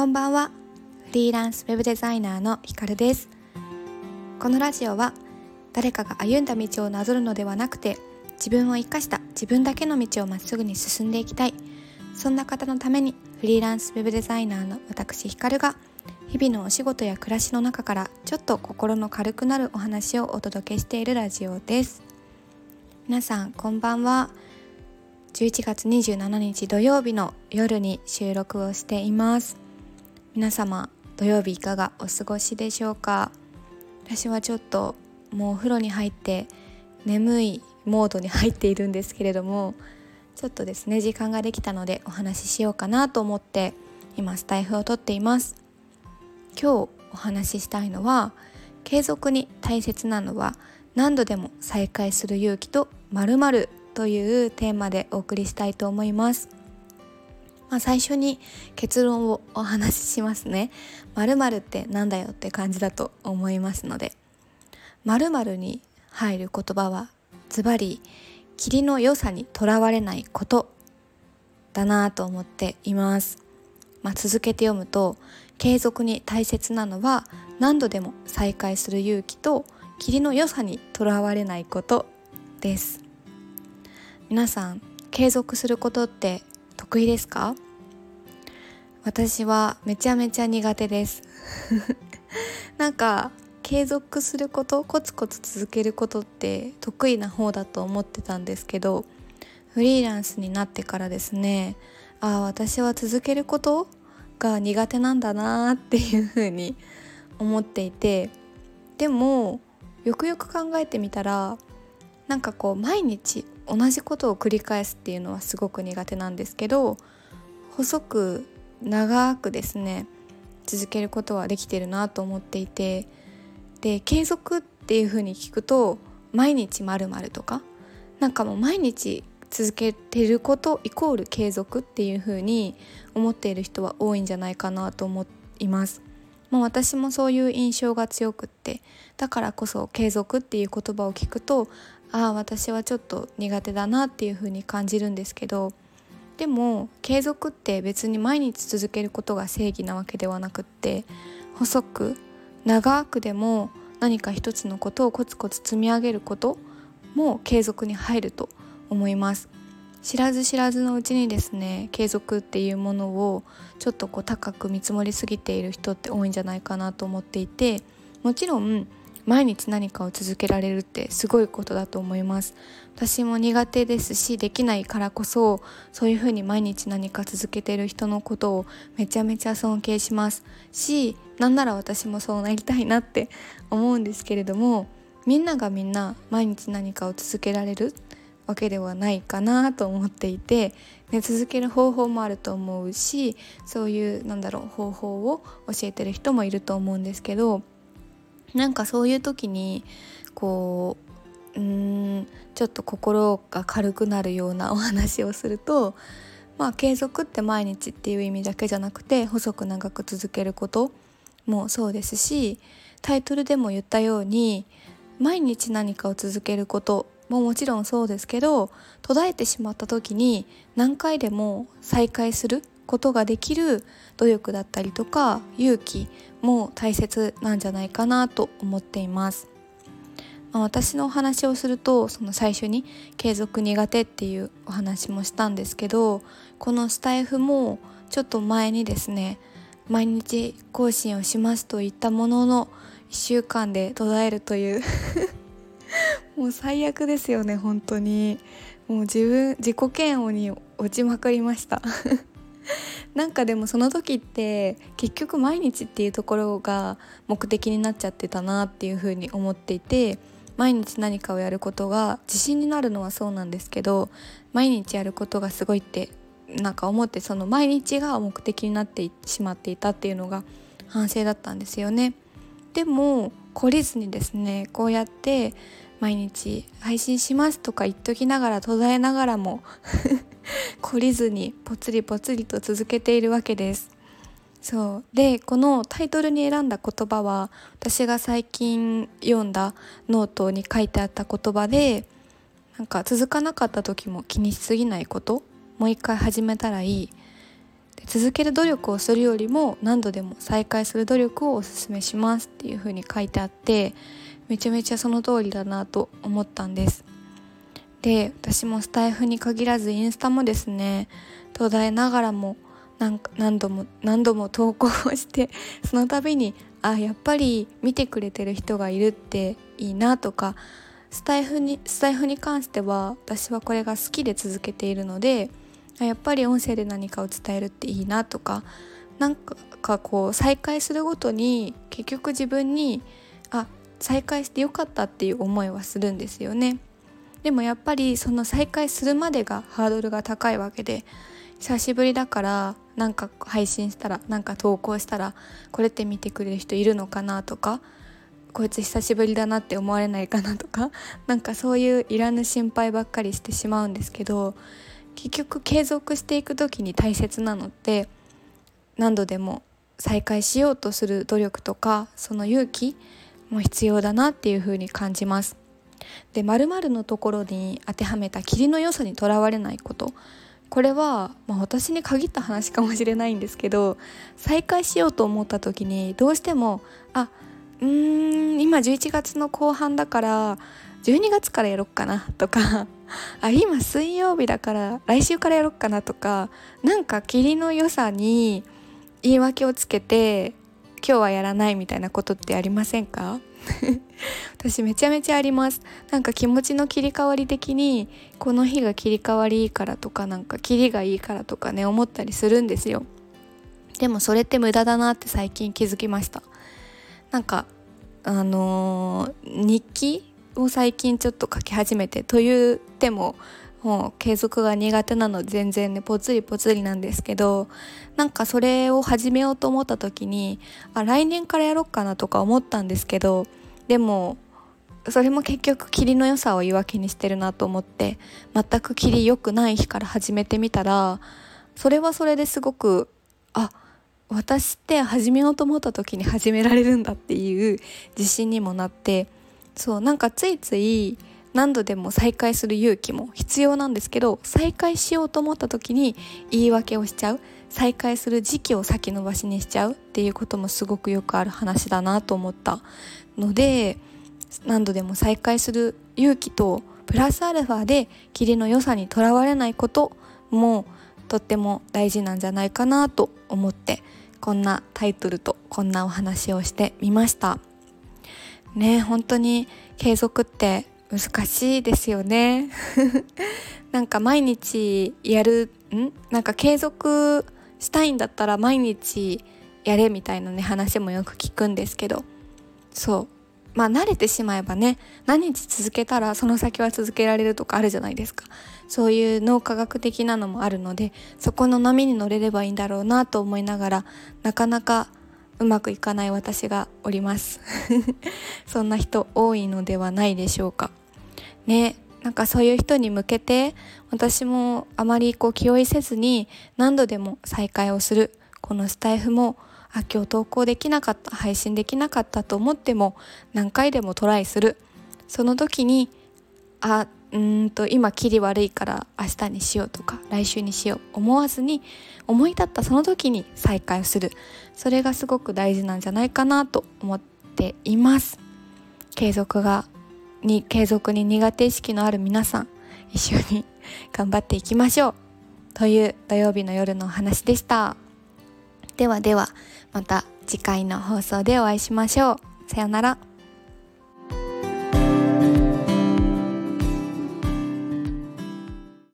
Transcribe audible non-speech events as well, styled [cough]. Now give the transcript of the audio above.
こんばんは。フリーランスウェブデザイナーのひかるです。このラジオは誰かが歩んだ道をなぞるのではなくて自分を生かした自分だけの道をまっすぐに進んでいきたい。そんな方のためにフリーランスウェブデザイナーの私ひかるが日々のお仕事や暮らしの中からちょっと心の軽くなるお話をお届けしているラジオです。皆さんこんばんは。11月27日土曜日の夜に収録をしています。皆様土曜日いかがお過ごしでしょうか？私はちょっともうお風呂に入って眠いモードに入っているんですけれどもちょっとですね時間ができたのでお話ししようかなと思って今スタイフを撮っています。今日お話ししたいのは継続に大切なのは何度でも再開する勇気と〇〇というテーマでお送りしたいと思います。まあ、最初に結論をお話ししますね。〇〇ってなんだよって感じだと思いますので。〇〇に入る言葉はズバリ霧の良さにとらわれないことだなと思っています。まあ、続けて読むと継続に大切なのは何度でも再開する勇気と霧の良さにとらわれないことです皆さん継続することって得意ですか？私はめちゃめちゃ苦手です。[laughs] なんか継続することコツコツ続けることって得意な方だと思ってたんですけどフリーランスになってからですねああ私は続けることが苦手なんだなっていうふうに思っていてでもよくよく考えてみたらなんかこう毎日同じことを繰り返すっていうのはすごく苦手なんですけど細く長くですね続けることはできてるなと思っていてで継続っていう風に聞くと毎日まるとかなんかもう毎日続けてることイコール継続っていう風に思っている人は多いんじゃないかなと思います。まあ、私もそういう印象が強くってだからこそ継続っていう言葉を聞くとああ私はちょっと苦手だなっていう風に感じるんですけどでも継続って別に毎日続けることが正義なわけではなくって細く長くでも何か一つのことをコツコツ積み上げることも継続に入ると思います。知らず知らずのうちにですね継続っていうものをちょっとこう高く見積もりすぎている人って多いんじゃないかなと思っていてもちろん毎日何かを続けられるってすごいことだと思います。私も苦手ですしできないからこそそういうふうに毎日何か続けてる人のことをめちゃめちゃ尊敬します。しなんなら私もそうなりたいなって思うんですけれどもみんながみんな毎日何かを続けられるわけではないかなと思っていて、ね、続ける方法もあると思うしそういうなんだろう方法を教えてる人もいると思うんですけどなんかそういう時にこううんちょっと心が軽くなるようなお話をするとまあ継続って毎日っていう意味だけじゃなくて細く長く続けることもそうですしタイトルでも言ったように毎日何かを続けることももちろんそうですけど途絶えてしまった時に何回でも再開することができる努力だったりとか勇気も大切なんじゃないかなと思っています。まあ、私のお話をするとその最初に継続苦手っていうお話もしたんですけどこのスタイフもちょっと前にですね毎日更新をしますと言ったものの1週間で途絶えるという [laughs] もう最悪ですよね本当にもう自分自己嫌悪に落ちまくりました [laughs] なんかでもその時って結局毎日っていうところが目的になっちゃってたなっていうふうに思っていて毎日何かをやることが自信になるのはそうなんですけど毎日やることがすごいってなんか思ってその毎日が目的になってしまっていたっていうのが反省だったんですよね。でも懲りずにですねこうやって毎日配信しますとか言っときながら途絶えながらも [laughs] 懲りずにぽつりぽつりと続けているわけです。そう。でこのタイトルに選んだ言葉は私が最近読んだノートに書いてあった言葉でなんか続かなかった時も気にしすぎないこと？もう一回始めたらいい。続ける努力をするよりも何度でも再開する努力をおすすめしますっていう風に書いてあってめちゃめちゃその通りだなと思ったんです。で私もスタイフに限らずインスタもですね途絶えながらも何度も何度も投稿をして [laughs] その度にあやっぱり見てくれてる人がいるっていいなとかスタイフにスタイフに関しては私はこれが好きで続けているのでやっぱり音声で何かを伝えるっていいなとかなんかこう再開するごとに結局自分にあ再開してよかったっていう思いはするんですよね。でもやっぱりその再開するまでがハードルが高いわけで久しぶりだからなんか配信したらなんか投稿したらこれって見てくれる人いるのかなとかこいつ久しぶりだなって思われないかなとか [laughs] なんかそういういらぬ心配ばっかりしてしまうんですけど結局継続していく時に大切なのって何度でも再開しようとする努力とかその勇気も必要だなっていうふうに感じます。で〇〇のところに当てはめた霧の良さにとらわれないこと。これは、まあ、私に限った話かもしれないんですけど再開しようと思った時にどうしてもあうーん今11月の後半だから12月からやろっかなとかあ今水曜日だから来週からやろっかなとかなんか霧の良さに言い訳をつけて今日はやらないみたいなことってありませんか？[laughs] 私めちゃめちゃあります。なんか気持ちの切り替わり的にこの日が切り替わりいいからとかなんか切りがいいからとかね思ったりするんですよ。でもそれって無駄だなって最近気づきました。なんかあのー、日記を最近ちょっと書き始めてと言ってももう継続が苦手なの全然ねぽつりぽつりなんですけどなんかそれを始めようと思った時にあ来年からやろうかなとか思ったんですけどでもそれも結局霧の良さを言い訳にしてるなと思って全く霧良くない日から始めてみたらそれはそれですごくあ私って始めようと思った時に始められるんだっていう自信にもなってそうなんかついつい何度でも再開する勇気も必要なんですけど再開しようと思った時に言い訳をしちゃう。再開する時期を先延ばしにしちゃう。っていうこともすごくよくある話だなと思ったので何度でも再開する勇気とプラスアルファで霧の良さにとらわれないこともとっても大事なんじゃないかなと思ってこんなタイトルとこんなお話をしてみました。ね本当に継続って難しいですよね。[laughs] なんか毎日やるん？なんか継続したいんだったら毎日やれみたいなね話もよく聞くんですけど。そう。まあ慣れてしまえばね何日続けたらその先は続けられるとかあるじゃないですか。そういう脳科学的なのもあるのでそこの波に乗れればいいんだろうなと思いながらなかなかうまくいかない私がおります。[laughs] そんな人多いのではないでしょうか。ねなんかそういう人に向けて私もあまりこう気負いせずに何度でも再開をするこのスタイフもあ今日投稿できなかった配信できなかったと思っても何回でもトライする。その時にあうんと今切り悪いから明日にしようとか来週にしよう思わずに思い立ったその時に再開をする。それがすごく大事なんじゃないかなと思っています。継続がに継続に苦手意識のある皆さん一緒に頑張っていきましょう。という土曜日の夜のお話でした。ではではまた次回の放送でお会いしましょう。さようなら。